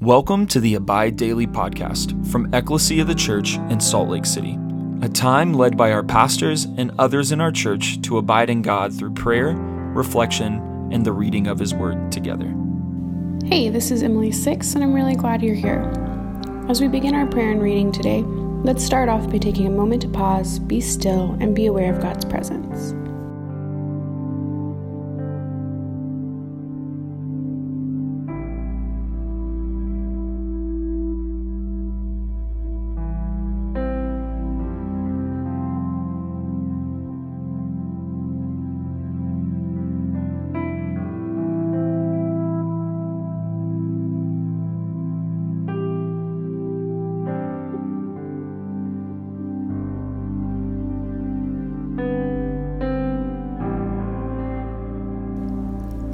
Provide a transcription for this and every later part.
Welcome to the Abide Daily podcast from Ecclesia of the Church in Salt Lake City, a time led by our pastors and others in our church to abide in God through prayer, reflection, and the reading of His Word together. Hey, this is Emily Six, and I'm really glad you're here. As we begin our prayer and reading today, let's start off by taking a moment to pause, be still, and be aware of God's presence.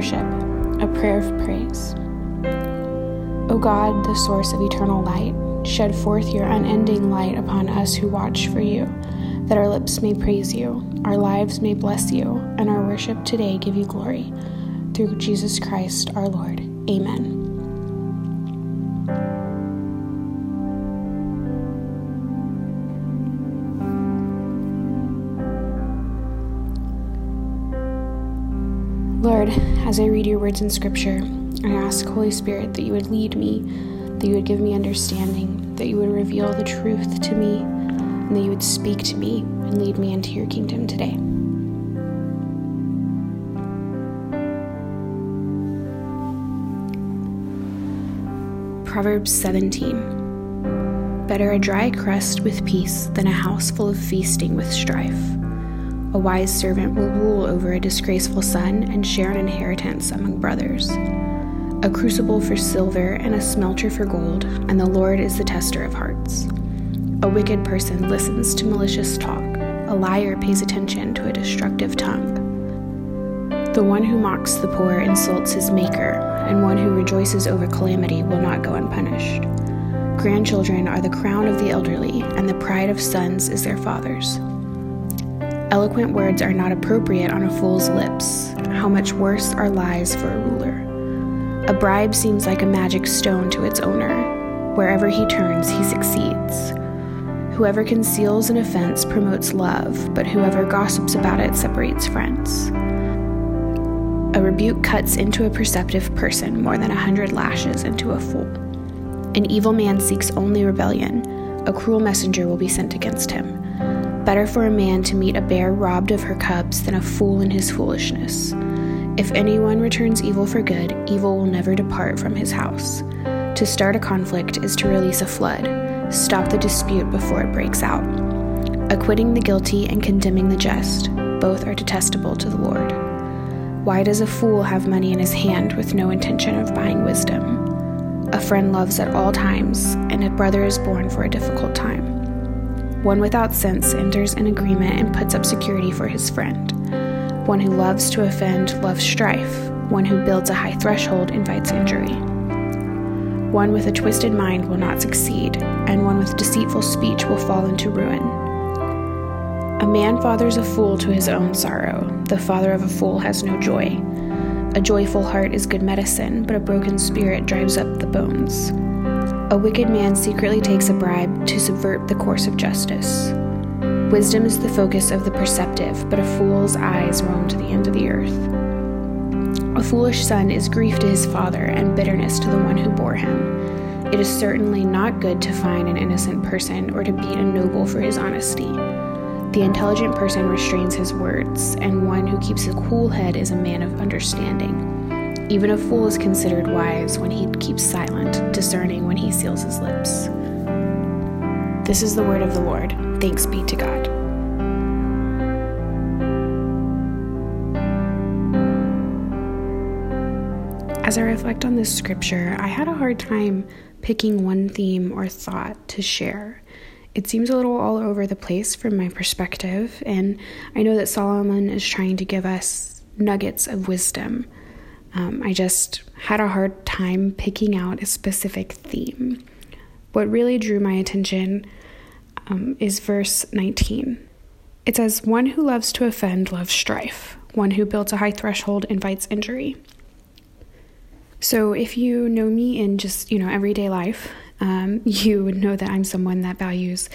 Worship, a prayer of praise. O God, the source of eternal light, shed forth your unending light upon us who watch for you, that our lips may praise you, our lives may bless you, and our worship today give you glory. Through Jesus Christ our Lord. Amen. As I read your words in Scripture, I ask, Holy Spirit, that you would lead me, that you would give me understanding, that you would reveal the truth to me, and that you would speak to me and lead me into your kingdom today. Proverbs 17 Better a dry crust with peace than a house full of feasting with strife. A wise servant will rule over a disgraceful son and share an inheritance among brothers. A crucible for silver and a smelter for gold, and the Lord is the tester of hearts. A wicked person listens to malicious talk, a liar pays attention to a destructive tongue. The one who mocks the poor insults his maker, and one who rejoices over calamity will not go unpunished. Grandchildren are the crown of the elderly, and the pride of sons is their fathers. Eloquent words are not appropriate on a fool's lips. How much worse are lies for a ruler? A bribe seems like a magic stone to its owner. Wherever he turns, he succeeds. Whoever conceals an offense promotes love, but whoever gossips about it separates friends. A rebuke cuts into a perceptive person more than a hundred lashes into a fool. An evil man seeks only rebellion. A cruel messenger will be sent against him. Better for a man to meet a bear robbed of her cubs than a fool in his foolishness. If anyone returns evil for good, evil will never depart from his house. To start a conflict is to release a flood, stop the dispute before it breaks out. Acquitting the guilty and condemning the just, both are detestable to the Lord. Why does a fool have money in his hand with no intention of buying wisdom? A friend loves at all times, and a brother is born for a difficult time. One without sense enters an agreement and puts up security for his friend. One who loves to offend loves strife. One who builds a high threshold invites injury. One with a twisted mind will not succeed, and one with deceitful speech will fall into ruin. A man fathers a fool to his own sorrow. The father of a fool has no joy. A joyful heart is good medicine, but a broken spirit drives up the bones. A wicked man secretly takes a bribe to subvert the course of justice. Wisdom is the focus of the perceptive, but a fool's eyes roam to the end of the earth. A foolish son is grief to his father and bitterness to the one who bore him. It is certainly not good to fine an innocent person or to beat a noble for his honesty. The intelligent person restrains his words, and one who keeps a cool head is a man of understanding. Even a fool is considered wise when he keeps silent, discerning when he seals his lips. This is the word of the Lord. Thanks be to God. As I reflect on this scripture, I had a hard time picking one theme or thought to share. It seems a little all over the place from my perspective, and I know that Solomon is trying to give us nuggets of wisdom. Um, I just had a hard time picking out a specific theme. What really drew my attention um, is verse 19. It says, One who loves to offend loves strife, one who builds a high threshold invites injury. So, if you know me in just, you know, everyday life, um, you would know that I'm someone that values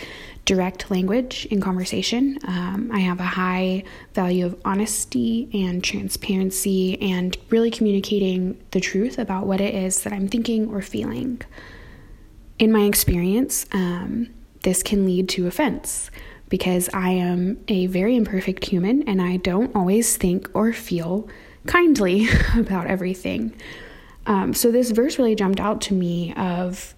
direct language in conversation. Um, I have a high value of honesty and transparency and really communicating the truth about what it is that I'm thinking or feeling. In my experience, um, this can lead to offense because I am a very imperfect human and I don't always think or feel kindly about everything. Um, so this verse really jumped out to me of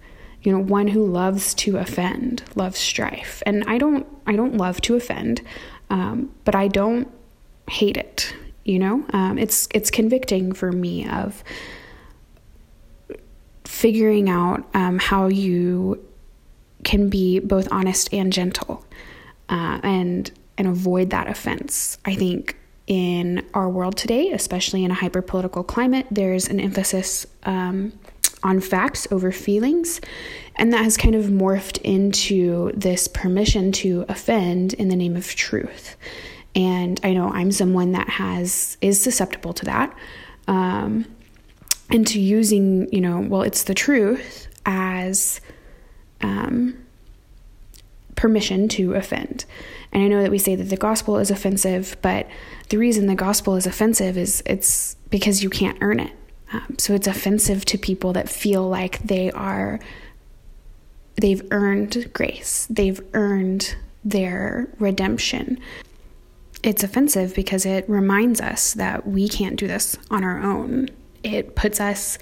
you know one who loves to offend loves strife. And i don't i don't love to offend um, but i don't hate it you know? Um, it's it's convicting for me of figuring out um, how you can be both honest and gentle uh, and and avoid that offense. I think in our world today, especially in a hyper political climate, there's an emphasis um, on facts over feelings. And that has kind of morphed into this permission to offend in the name of truth. And I know I'm someone that has is susceptible to that. Um, and to using, you know, well, it's the truth as um, permission to offend. And I know that we say that the gospel is offensive, but the reason the gospel is offensive is it's because you can't earn it. Um, so it's offensive to people that feel like they are, they've earned grace, they've earned their redemption. It's offensive because it reminds us that we can't do this on our own. It puts us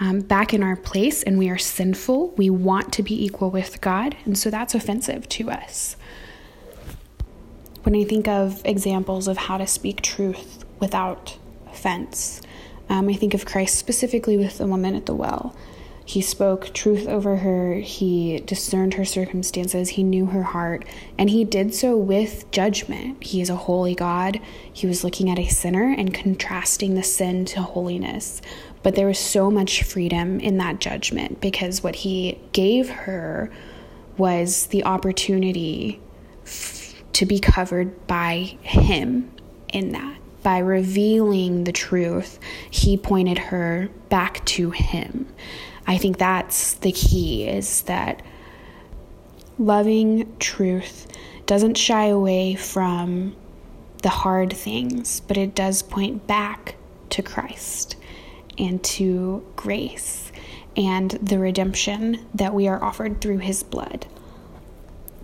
um, back in our place and we are sinful. We want to be equal with God. And so that's offensive to us. When I think of examples of how to speak truth without offense, um, I think of Christ specifically with the woman at the well. He spoke truth over her, he discerned her circumstances, he knew her heart, and he did so with judgment. He is a holy God. He was looking at a sinner and contrasting the sin to holiness. But there was so much freedom in that judgment because what he gave her was the opportunity f- to be covered by him in that. By revealing the truth, he pointed her back to him. I think that's the key is that loving truth doesn't shy away from the hard things, but it does point back to Christ and to grace and the redemption that we are offered through his blood.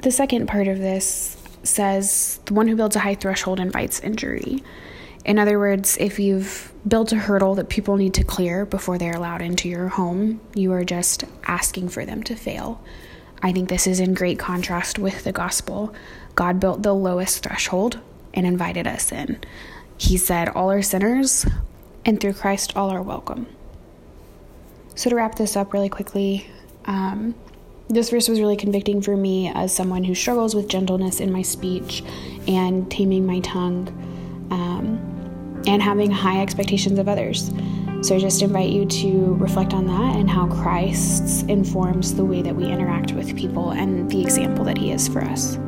The second part of this says the one who builds a high threshold invites injury. In other words, if you've built a hurdle that people need to clear before they're allowed into your home, you are just asking for them to fail. I think this is in great contrast with the gospel. God built the lowest threshold and invited us in. He said, All are sinners, and through Christ, all are welcome. So, to wrap this up really quickly, um, this verse was really convicting for me as someone who struggles with gentleness in my speech and taming my tongue um, and having high expectations of others. So I just invite you to reflect on that and how Christ informs the way that we interact with people and the example that he is for us.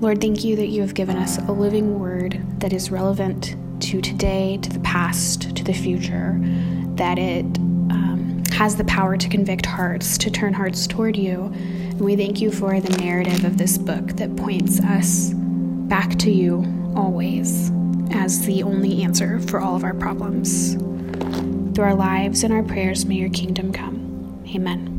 Lord, thank you that you have given us a living word that is relevant to today, to the past, to the future, that it um, has the power to convict hearts, to turn hearts toward you. And we thank you for the narrative of this book that points us back to you always as the only answer for all of our problems. Through our lives and our prayers, may your kingdom come. Amen.